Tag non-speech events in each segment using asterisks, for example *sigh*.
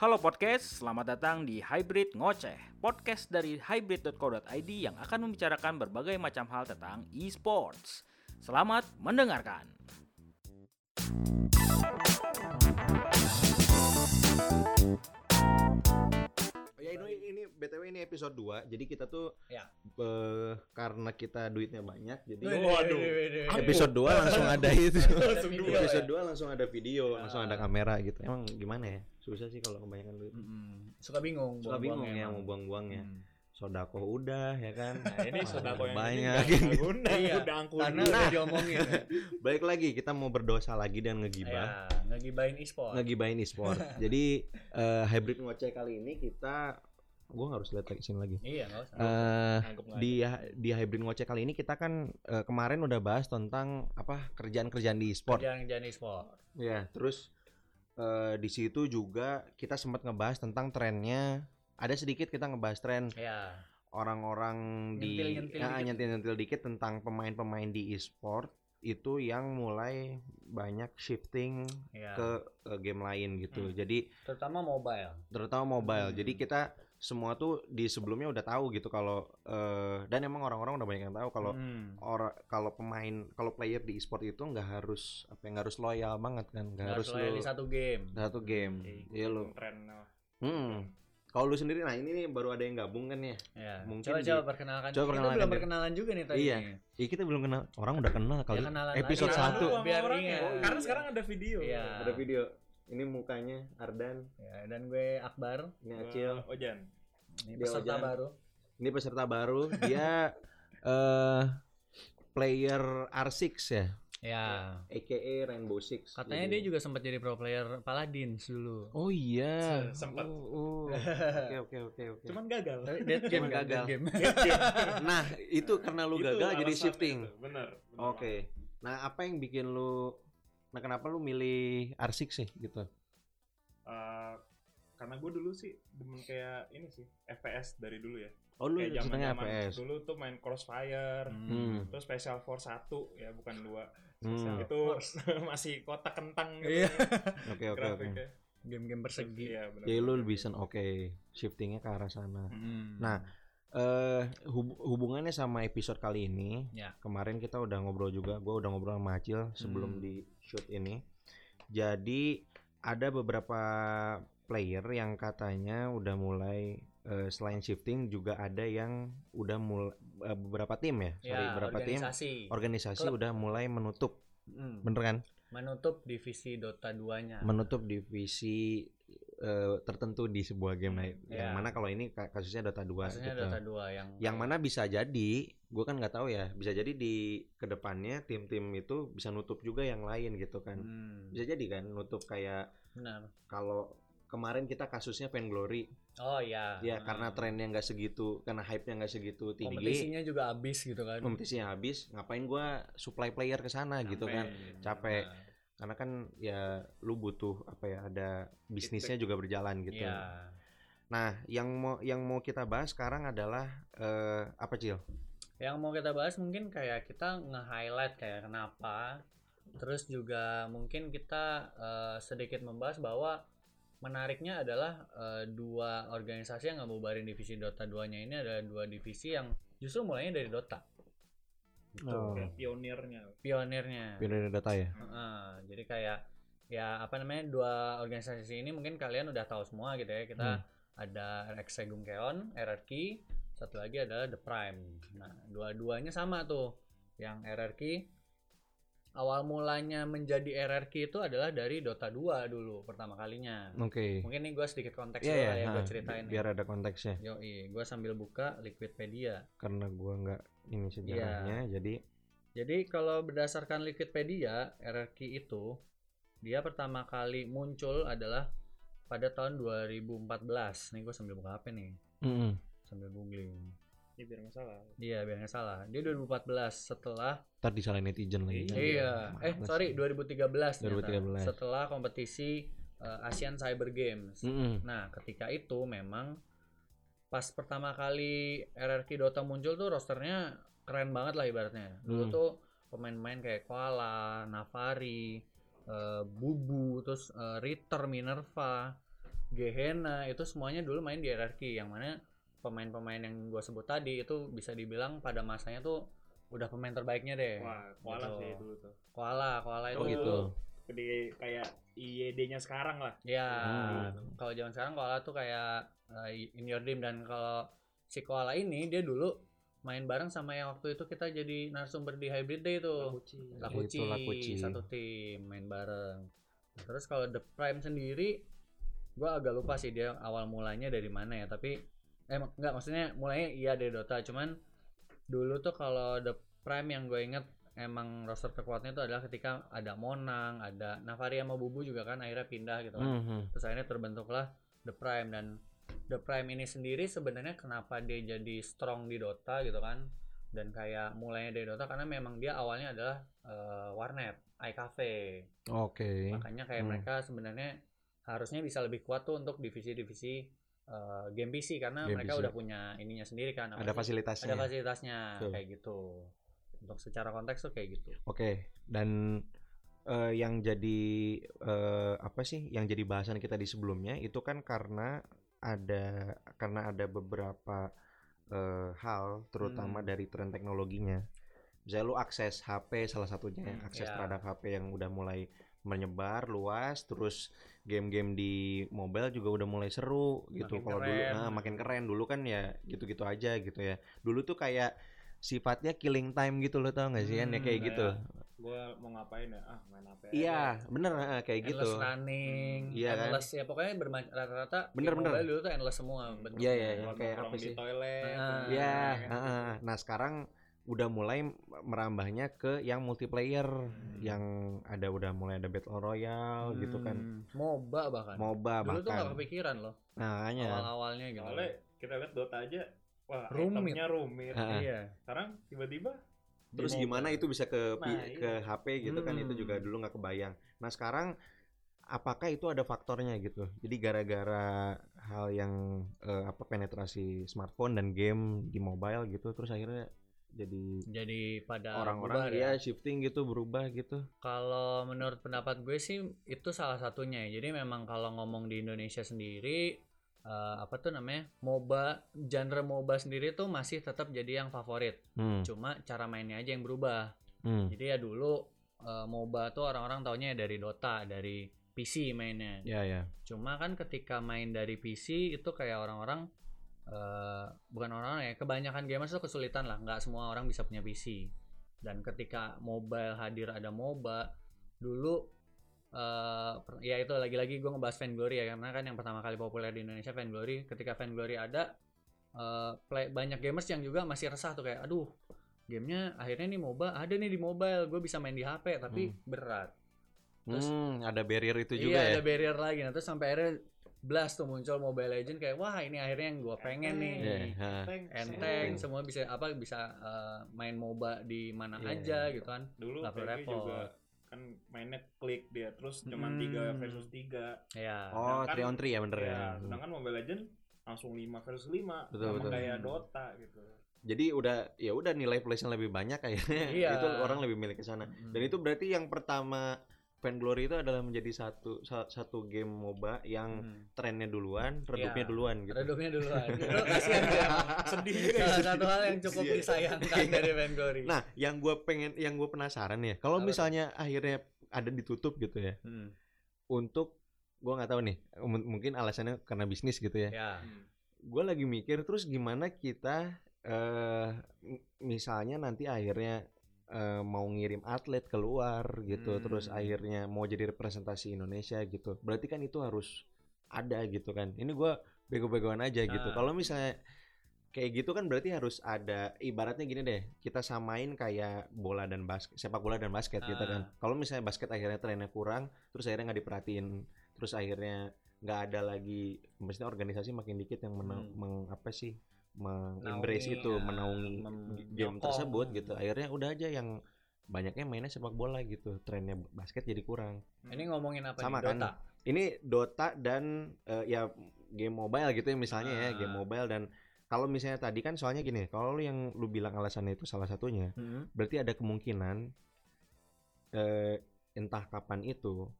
Halo podcast, selamat datang di Hybrid Ngoceh, podcast dari hybrid.co.id yang akan membicarakan berbagai macam hal tentang e-sports. Selamat mendengarkan. BTW ini episode 2. Jadi kita tuh Ya. eh, karena kita duitnya banyak jadi Waduh. episode 2 langsung ada itu. Langsung dua episode ya? 2 langsung ada video, langsung ada kamera gitu. Emang gimana ya? Susah sih kalau kebanyakan duit. Mm-mm. Suka bingung. Suka bingung ya mau buang-buangnya. Hmm. Sodako udah ya kan. Nah, ini sodako yang banyak. ini guna, Iya, udah angkur Karena udah diomongin. ya. *laughs* Balik lagi kita mau berdosa lagi dan ngegibah. Ya, ngegibain e-sport. Ngegibahin e-sport. *laughs* Jadi eh, hybrid ngoceh kali ini kita gua nggak harus lihat lagi sini lagi. Iya, enggak usah. Eh nggak di di hybrid ngoceh kali ini kita kan eh, kemarin udah bahas tentang apa kerjaan-kerjaan di e-sport. Jangan-jangan e-sport. Ya, terus eh, di situ juga kita sempat ngebahas tentang trennya. Ada sedikit kita ngebahas tren Ya. orang-orang di Nyentil-nyentil ya, dikit. nyentil-nyentil dikit tentang pemain-pemain di e-sport itu yang mulai banyak shifting Ya. ke, ke game lain gitu. Hmm. Jadi Terutama mobile. terutama mobile. Hmm. Jadi kita semua tuh di sebelumnya udah tahu gitu kalau eh, dan emang orang-orang udah banyak yang tahu kalau Hmm. orang kalau pemain kalau player di e-sport itu nggak harus apa yang harus loyal banget kan nggak harus loyal lu di satu game. satu game Iya, iya lu tren lah. hmm. kalau lu sendiri nah ini nih baru ada yang gabung kan ya Ya. Mungkin coba di- coba perkenalkan. coba Kita perkenalkan belum perkenalan juga nih tadi. Iya. Ih, kita belum kenal orang udah kenal kali Ya, episode satu Biar. Karena sekarang ada video. Iya. ada video ini mukanya Ardan Ya, dan gue Akbar. ini Acil Ojan. Ini Dia peserta Ojan. baru. ini peserta baru dia *laughs* eh player R6 ya Ya. aka Rainbow Six Katanya Jadi- dia juga sempat jadi pro player Paladins dulu. oh iya Se- sempet. oh, oh. *laughs* oke oke oke oke Cuman gagal. Dead game Cuman kan, gagal. dead game. *laughs* nah itu karena lu Itu gagal jadi shifting itu. Bener. bener Oke. Nah, apa yang bikin lu Nah, kenapa lu milih R6 sih gitu? Eh, karena gue dulu sih demen kayak ini sih FPS dari dulu ya. Oh, lu kayak senengnya zaman FPS. dulu tuh main Crossfire. Hmm. Terus Special Force 1 ya bukan dua. Hmm. Itu *laughs* masih kotak kentang gitu. Iya. Oke, oke, oke. Game-game persegi. Iya, bener. Jadi lu lebih sen oke, shiftingnya ke arah sana. Hmm. Nah, eh hub- hubungannya sama episode kali ini, Ya. kemarin kita udah ngobrol juga, gua udah ngobrol sama Acil sebelum Hmm. di shoot ini. Jadi ada beberapa player yang katanya udah mulai eh, selain shifting juga ada yang udah mulai beberapa tim ya, sorry, ya, beberapa tim organisasi. organisasi Klub. udah mulai menutup, Hmm. bener kan? Menutup divisi Dota 2-nya. Menutup divisi eh, tertentu di sebuah game lain. Yang Ya. mana kalau ini ka- kasusnya Dota 2 Maksudnya gitu. Dota 2 yang Yang mana bisa jadi, gue kan nggak tahu ya, bisa jadi di ke depannya tim-tim itu bisa nutup juga yang lain gitu kan. Hmm, Bisa jadi kan nutup kayak benar. kalau kemarin kita kasusnya Glory Oh iya. ya Hmm. karena trennya nggak segitu, karena hype-nya nggak segitu tinggi. kompetisinya juga habis gitu kan. kompetisinya habis ngapain gua supply player ke sana gitu kan Nah, capek karena kan ya lu butuh apa ya ada bisnisnya juga berjalan gitu Iya. nah yang mau yang mau kita bahas sekarang adalah eh, apa cil Yang mau kita bahas mungkin kayak kita nge-highlight kayak kenapa. Terus juga mungkin kita eh, sedikit membahas bahwa menariknya adalah eh, dua organisasi yang ngebubarin divisi Dota 2-nya ini adalah dua divisi yang justru mulainya dari Dota. Gitu. Oh. Kayak pionirnya. Pionirnya. pionir data ya Heeh, jadi kayak ya apa namanya dua organisasi ini mungkin kalian udah tahu semua gitu ya kita Hmm. ada Exegum Keon, RRQ, satu lagi adalah The Prime. Nah dua-duanya sama tuh, yang RRQ awal mulanya menjadi RRQ itu adalah dari Dota 2 dulu pertama kalinya. oke Mungkin nih gue sedikit konteks Iya dulu ya ya gue nah, ceritain. biar ada konteksnya Yoi, gue sambil buka Liquidpedia. karena gua nggak ini sejarahnya Iya. jadi Jadi kalau berdasarkan Liquidpedia, RRQ itu dia pertama kali muncul adalah pada tahun 2014. Nih gue sambil buka HP nih, mm, sambil googling. Ya biar nggak salah. Iya, biar nggak salah. Dia 2014 setelah ntar disalahin netizen lagi kan. iya, eh sorry 2013 ternyata. 2013. Setelah kompetisi eh, Asian Cyber Games. Mm-mm. Nah, ketika itu memang pas pertama kali RRQ Dota muncul tuh rosternya keren banget lah ibaratnya. Dulu Hmm. tuh pemain-pemain kayak Koala, Navari, eh, Bubu, terus eh, Ritter, Minerva, Gehenna itu semuanya dulu main di RRQ yang mana pemain-pemain yang gue sebut tadi itu bisa dibilang pada masanya tuh udah pemain terbaiknya deh. Wah, koala Gitu. sih dulu tuh. Koala, Koala itu Oh gitu. Gede kayak IED-nya sekarang lah. Ya, Hmm. kalau zaman sekarang Koala tuh kayak eh, in your dream dan kalau si Koala ini dia dulu main bareng sama yang waktu itu kita jadi narasumber di Hybrid Day tuh. Lakuci, Itu Lakuci. satu tim main bareng. Terus kalau The Prime sendiri gua agak lupa sih dia awal mulanya dari mana ya, tapi eh enggak maksudnya mulainya iya dari Dota, cuman dulu tuh kalau The Prime yang gue inget emang roster terkuatnya itu adalah ketika ada Monang, ada Navari sama Bubu juga kan akhirnya pindah gitu kan Mhm. terus akhirnya terbentuklah The Prime dan The Prime ini sendiri sebenarnya kenapa dia jadi strong di Dota gitu kan dan kayak mulainya dari Dota karena memang dia awalnya adalah eh, warnet iCafe Oke. makanya kayak Hmm. mereka sebenarnya harusnya bisa lebih kuat tuh untuk divisi-divisi eh, game PC karena Game mereka PC. udah punya ininya sendiri kan Ada fasilitasnya. ada fasilitasnya Betul. kayak gitu untuk secara konteks tuh kayak gitu Oke, dan eh, yang jadi eh, apa sih? Yang jadi bahasan kita di sebelumnya itu kan karena ada karena ada beberapa eh, hal terutama Hmm. dari tren teknologinya. Misalnya lu akses HP salah satunya, Hmm, akses ya. terhadap HP yang udah mulai menyebar luas, terus game-game di mobile juga udah mulai seru gitu. Kalau dulu nah, makin keren dulu kan ya gitu-gitu aja gitu ya. Dulu tuh kayak sifatnya killing time gitu loh tau gak sih kan ya Hmm, kayak gitu. Gue mau ngapain ya? Ah, main apa aja. Iya, bener ah, kayak gitu. endless running, Iya kan? endless ya pokoknya rata-rata Bener, bener. dulu tuh endless semua bentuknya. Iya, iya, iya. Nongkrong kayak apa di sih? toilet. Ah. Iya, kan? ah, ah. nah sekarang udah mulai merambahnya ke yang multiplayer, yang ada udah mulai ada battle royale gitu kan, Hmm, MOBA bahkan. MOBA Dulu tuh gak bahkan. kepikiran loh Nah, makanya. awal-awalnya gitu. Soalnya kita lihat Dota aja, wah Rumit. rumit. Ah. Iya. Sekarang tiba-tiba Terus gimana itu bisa ke Nah, iya. ke HP gitu kan itu Hmm. juga dulu nggak kebayang. Nah sekarang apakah itu ada faktornya gitu? Jadi gara-gara hal yang eh, apa penetrasi smartphone dan game di mobile gitu, terus akhirnya jadi Jadi pada orang-orang ya ya. shifting gitu berubah gitu. Kalau menurut pendapat gue sih itu salah satunya. ya. Jadi memang kalau ngomong di Indonesia sendiri eh, apa tuh namanya MOBA genre MOBA sendiri tuh masih tetap jadi yang favorit. Hmm. Cuma cara mainnya aja yang berubah. Hmm. Jadi ya dulu eh, MOBA tuh orang-orang taunya ya dari Dota, dari PC mainnya. Ya ya. Cuma kan ketika main dari PC itu kayak orang-orang eh, bukan orang-orang ya, kebanyakan gamers tuh kesulitan lah, nggak semua orang bisa punya PC. Dan ketika mobile hadir ada MOBA, dulu per- ya itu lagi-lagi gue ngebahas Vainglory ya karena kan yang pertama kali populer di Indonesia Vainglory. Ketika Vainglory ada eh, play, banyak gamers yang juga masih resah tuh kayak aduh gamenya akhirnya nih MOBA ada nih di mobile gue bisa main di HP tapi Hmm. berat Terus- Hmm, ada barrier itu juga iya, ya. ada barrier lagi. Nah, terus sampai akhirnya Blast tuh muncul Mobile Legend kayak wah ini akhirnya yang gue pengen nih. Iya, ha. Enteng. Enteng, Enteng. semua bisa apa bisa eh, main MOBA di mana Iya. aja gitu kan. Dulu PB repot. juga kan mainnya klik dia terus cuman Hmm. 3 versus 3 Ya. Oh, Sedangkan- 3 on 3 ya bener ya. ya, sedangkan Mobile Legend langsung 5 versus 5 Betul, sama betul. kayak Hmm. Dota gitu Jadi udah ya udah nilai place lebih banyak kayaknya. Iya. itu orang lebih milih ke sana. Mm. Dan itu berarti yang pertama Vainglory itu adalah menjadi satu sa- satu game MOBA yang Hmm. trennya duluan, redupnya Iya. duluan gitu. Redupnya duluan. *laughs* Itu kasihan dia. sedih juga ya. Salah satu hal yang cukup Iya. disayangkan dari Vainglory. Nah, yang gue pengen, yang gue penasaran ya, kalau misalnya akhirnya ada ditutup gitu ya, Hmm. untuk gue nggak tahu nih, m- mungkin alasannya karena bisnis gitu ya. Ya. Gue lagi mikir terus gimana kita, eh m- misalnya nanti akhirnya eh, mau ngirim atlet keluar gitu, terus Hmm. akhirnya mau jadi representasi Indonesia gitu, berarti kan itu harus ada gitu kan. Ini gue bego-begoan aja gitu. Ah. Kalau misalnya kayak gitu kan berarti harus ada ibaratnya gini deh kita samain kayak bola dan basket sepak bola dan basket gitu kan Ah. kalau misalnya basket akhirnya trennya kurang terus akhirnya nggak diperhatiin terus akhirnya nggak ada lagi maksudnya organisasi makin dikit yang mena- Hmm. meng- apa sih mengembrace Naungi, itu ya, menaungi game tersebut gitu akhirnya udah aja yang banyaknya mainnya sepak bola gitu trennya basket jadi kurang Ini ngomongin apa Sama nih? kan? Dota. ini Dota dan eh, ya game mobile gitu ya misalnya ya game Ah. mobile dan kalau misalnya tadi kan soalnya gini kalau lu yang lu bilang alasannya itu salah satunya Hmm. berarti ada kemungkinan eh entah kapan itu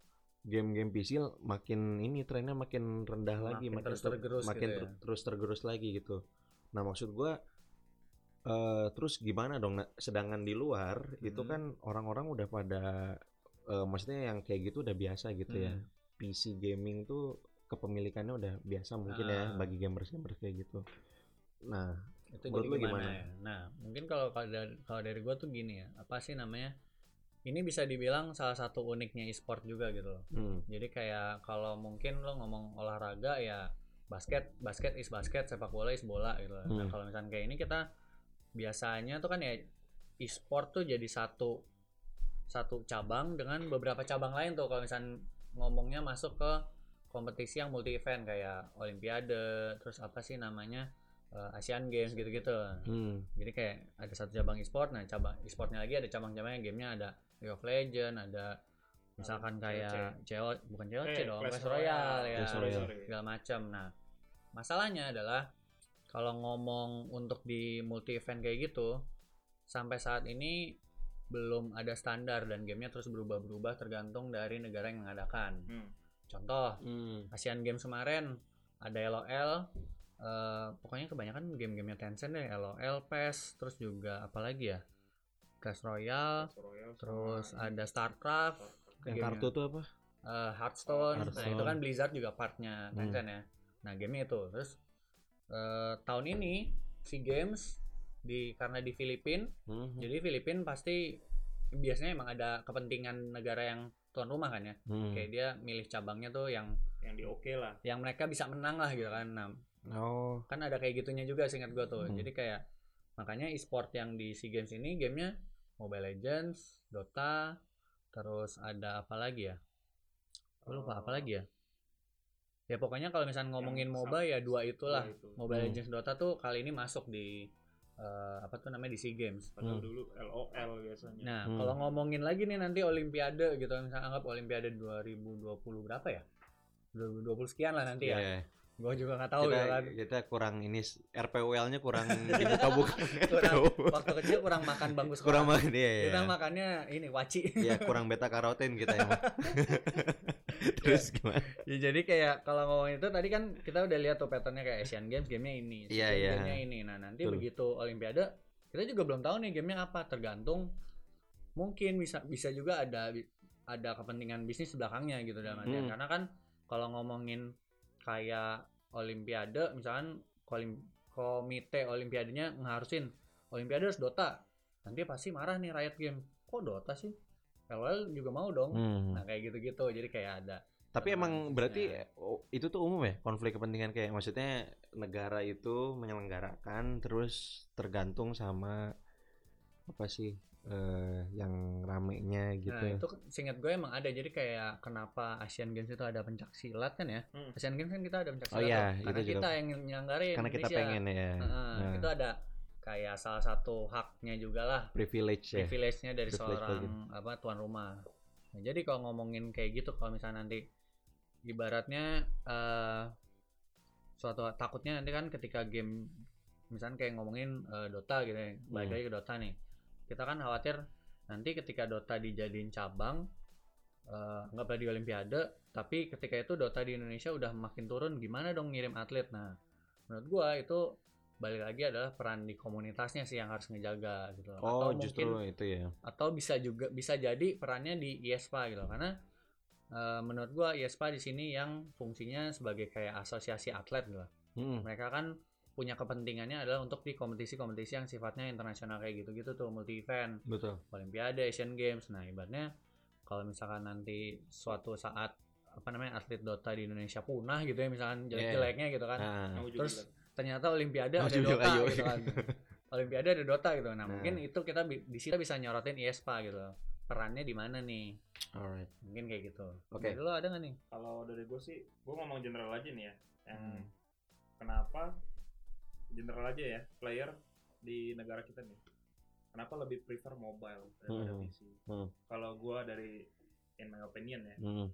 game-game PC makin ini trennya makin rendah lagi, Makin makin terus ter- tergerus makin gitu ya. ter- terus tergerus lagi gitu. Nah maksud gua eh terus gimana dong? Nah, sedangkan di luar itu Hmm. kan orang-orang udah pada eh, maksudnya yang kayak gitu udah biasa gitu ya. Hmm. PC gaming tuh kepemilikannya udah biasa mungkin ya Ah. bagi gamers-gamers kayak gitu. Nah, itu jadi gimana, gimana? ya nah mungkin kalau kalau dari, kalau dari gue tuh gini ya apa sih namanya ini bisa dibilang salah satu uniknya e-sport juga gitu loh hmm, jadi kayak kalau mungkin lo ngomong olahraga ya basket basket is basket sepak bola is bola gitu. Loh. nah Hmm. kalau misalnya kayak ini kita biasanya tuh kan ya e-sport tuh jadi satu satu cabang dengan beberapa cabang lain tuh. Kalau misalnya ngomongnya masuk ke kompetisi yang multi event kayak olimpiade terus apa sih namanya eh, Asian Games gitu-gitu. Hmm, jadi kayak ada satu cabang e-sport nah cabang e-sportnya lagi ada cabang-cabangnya. Gamenya ada League of Legends ada misalkan kayak CO bukan COC Eh, dong Clash Clash Royale ya Royale. Segala macam nah masalahnya adalah kalau ngomong untuk di multi event kayak gitu sampai saat ini belum ada standar dan gamenya terus berubah-berubah tergantung dari negara yang mengadakan Hmm. contoh hmm, Asian Games kemarin ada LOL eh, pokoknya kebanyakan game-gamenya Tencent deh LOL PES terus juga apalagi ya Clash Royale Clash Royale sama terus ada StarCraft yang kartu tuh apa? eh, Hearthstone. nah Hearthstone. itu kan Blizzard juga partnya Hmm. Tencent ya nah gamenya itu. Terus eh, tahun ini SEA Games di karena di Filipina Hmm, jadi Filipina pasti biasanya emang ada kepentingan negara yang tuan rumah kan ya. Hmm. kayak dia milih cabangnya tuh yang yang di oke lah. yang mereka bisa menang lah gitu kan. Nah Oh, kan ada kayak gitunya juga seingat gue tuh. Hmm. jadi kayak makanya e-sport yang di SEA Games ini gamenya Mobile Legends Dota terus ada apa lagi ya? Gue lupa apa lagi ya ya pokoknya kalau misalnya ngomongin Yang MOBA ya dua itulah Dua itu. Mobile Hmm. Legends Dota tuh kali ini masuk di eh, apa tuh namanya di SEA Games Padahal Hmm. dulu LOL biasanya. nah Hmm. kalau ngomongin lagi nih nanti Olimpiade gitu misalnya anggap Olimpiade 2020 berapa ya 2020 sekian lah nanti ya iya. gue juga nggak tahu kita, ya kan kita kurang ini RPWL-nya kurang *laughs* dibuka-buka. kurang waktu kecil kurang makan bangku sekolah kurang makan dia ya. kita makannya ini waci Iya, kurang beta karotin kita emang. *laughs* *laughs* Terus gimana? ya jadi kayak kalau ngomongin itu tadi kan kita udah lihat tuh patternnya kayak Asian Games gamenya ini SEA Iya, Games iya. gamenya ini nah nanti Betul. begitu Olimpiade kita juga belum tahu nih gamenya apa tergantung mungkin bisa bisa juga ada ada kepentingan bisnis di belakangnya gitu dalam artian Hmm. karena kan kalau ngomongin kayak Olimpiade misalkan kolim- komite Olimpiadenya ngeharusin Olimpiade harus Dota nanti pasti marah nih Riot Game kok Dota sih LOL juga mau dong Hmm. nah kayak gitu-gitu jadi kayak ada Tapi Nah, emang berarti ya. oh, itu tuh umum ya konflik kepentingan kayak maksudnya negara itu menyelenggarakan terus tergantung sama apa sih eh, yang ramenya gitu. Nah itu singkat gue emang ada jadi kayak kenapa Asian Games itu ada pencak silat kan ya Hmm. Asian Games kan kita ada pencak Oh silat iya, tuh. karena itu juga. kita yang nyelenggarain Karena kita Indonesia. pengen ya. Heeh, Nah, itu ada kayak salah satu haknya juga lah privilege ya. privilege-nya dari Privilege seorang apa tuan rumah nah, jadi kalau ngomongin kayak gitu kalau misalnya nanti ibaratnya eh suatu takutnya nanti kan ketika game misalnya kayak ngomongin eh, Dota gitu ya balik Hmm. lagi ke Dota nih kita kan khawatir nanti ketika Dota dijadiin cabang eh nggak di Olimpiade tapi ketika itu Dota di Indonesia udah makin turun gimana dong ngirim atlet nah menurut gua itu balik lagi adalah peran di komunitasnya sih yang harus ngejaga gitu loh. Oh, atau justru mungkin itu ya. atau bisa juga bisa jadi perannya di IESPA gitu karena eh, menurut gua IESPA di sini yang fungsinya sebagai kayak asosiasi atlet gitu Hmm. mereka kan punya kepentingannya adalah untuk di kompetisi-kompetisi yang sifatnya internasional kayak gitu-gitu tuh multi event Betul. Olimpiade Asian Games nah ibaratnya kalau misalkan nanti suatu saat apa namanya atlet Dota di Indonesia punah gitu ya misalkan jelek-jeleknya gitu kan Nah, terus. Ternyata Olimpiade Mau ada juga, Dota ayo. gitu kan *laughs* Olimpiade ada Dota gitu nah, Nah. mungkin itu kita di sini bisa nyorotin IESPA gitu perannya di mana nih alright. mungkin kayak gitu Oke. Dari lo ada nggak nih kalau dari gue sih gue ngomong general aja nih ya yang Hmm. kenapa general aja ya player di negara kita nih kenapa lebih prefer mobile daripada Hmm. PC Hmm. kalau gue dari in my opinion ya Hmm.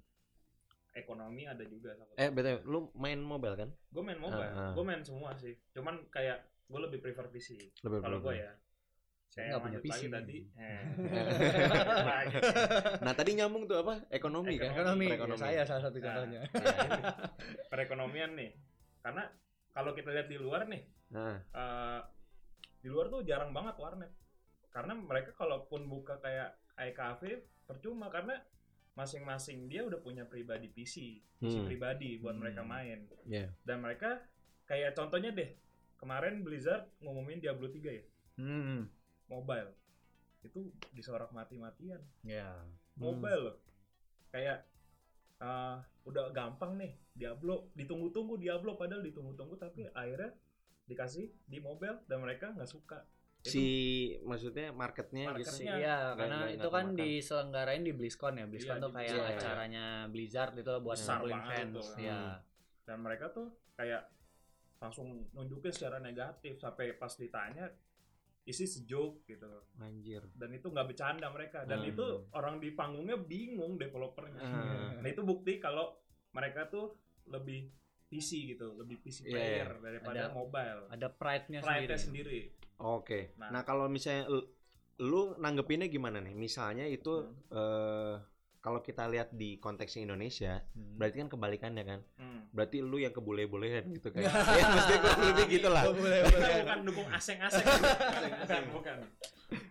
Ekonomi ada juga Eh, betul. Lu main mobile kan? gue main mobile Ah, ah. gue main semua sih cuman kayak gue lebih prefer PC Lebih kalau gue ya Saya nggak punya PC. tadi. Eh. *laughs* Nah tadi nyambung tuh apa? Ekonomi, kan? Ekonomi, Perekonomian. saya salah satu Nah. contohnya. *laughs* perekonomian nih. Karena kalau kita lihat di luar nih, Nah, eh, di luar tuh jarang banget warnet. Karena mereka kalaupun buka kayak iCafe percuma karena masing-masing dia udah punya pribadi PC, PC Hmm. pribadi buat Hmm. mereka main. Iya. Dan mereka kayak contohnya deh, kemarin Blizzard ngumumin Diablo 3 ya, Hmm. mobile. Itu disorak mati-matian. Ya. Mobile loh. Kayak eh, udah gampang nih Diablo, ditunggu-tunggu Diablo padahal ditunggu-tunggu tapi akhirnya dikasih di mobile dan mereka nggak suka. Itu si maksudnya marketnya Market. gitu. Marketnya Iya, nggak- karena nggak- itu kan diselenggarain di BlizzCon ya. BlizzCon Iya, tuh kayak BlizzCon. acaranya Blizzard itu buat ngumpulin fans. itu. Iya. dan mereka tuh kayak langsung nunjukin secara negatif sampai pas ditanya isi sejuk gitu Anjir. dan itu nggak bercanda mereka dan Hmm. itu orang di panggungnya bingung developernya Ah. *laughs* nah itu bukti kalau mereka tuh lebih PC gitu lebih PC Iya, player iya. daripada Ada mobile Ada pride-nya pride sendiri. sendiri Oke. Nah. Nah, kalau misalnya lu, lu nanggepinnya gimana nih? Misalnya itu eh kalau kita lihat di konteksnya Indonesia, Hmm. berarti kan kebalikannya kan. Hmm. Berarti lu yang kebule-bulean gitu kan. *laughs* ya maksudnya kurang lebih gitu lah. Bukan dukung asing-asing *laughs* bukan bukan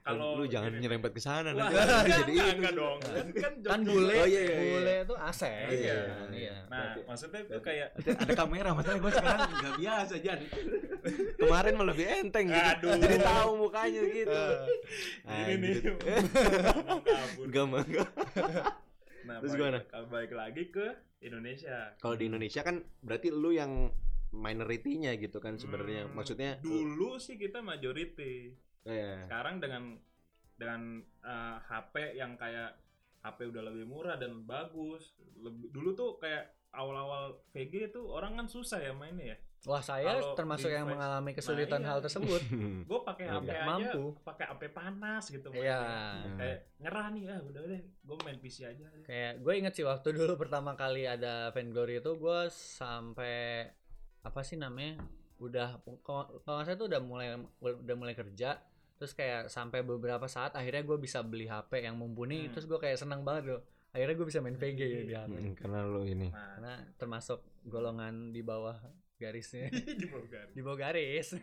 kalau lu jangan ini- nyerempet ke sana nanti jadi enggak, itu. enggak dong kan kan Kan bule, Oh, iya, iya, iya. bule itu asing. Iya. Iya. Iya. nah Berarti- maksudnya tuh kayak Ada, kamera, makanya gue sekarang nggak biasa Jan. *laughs* Kemarin malah lebih enteng gitu. Aduh. Jadi tahu mukanya gitu. ini nih Anjir. Ngomong kabur. Enggak mah. enggak. Nah, Terus balik- gimana? Kalau balik lagi ke Indonesia. Kalau di Indonesia kan berarti lu yang minority-nya gitu kan sebenarnya. Hmm, Maksudnya dulu sih kita majority. Eh, Sekarang dengan dengan eh, HP yang kayak HP udah lebih murah dan bagus. Lebih, dulu tuh kayak awal-awal VG itu orang kan susah ya mainnya ya. Wah, saya Kalau termasuk yang mengalami kesulitan Nah, iya. hal tersebut. *laughs* Gue pakai HP aja, mampu. pakai HP panas gitu. Iya. Kayak nyerah nih ya, udah deh, gue main PC aja. deh. Kayak gue inget sih waktu dulu pertama kali ada Vainglory itu gue sampai apa sih namanya udah kalau kalau nggak salah tuh udah mulai udah mulai kerja terus kayak sampai beberapa saat akhirnya gue bisa beli HP yang mumpuni Hmm. terus gue kayak senang banget loh akhirnya gue bisa main VG di HP mm, karena lu ini. Nah, karena termasuk golongan di bawah garisnya di *laughs* Bulgari. di bawah garis *laughs*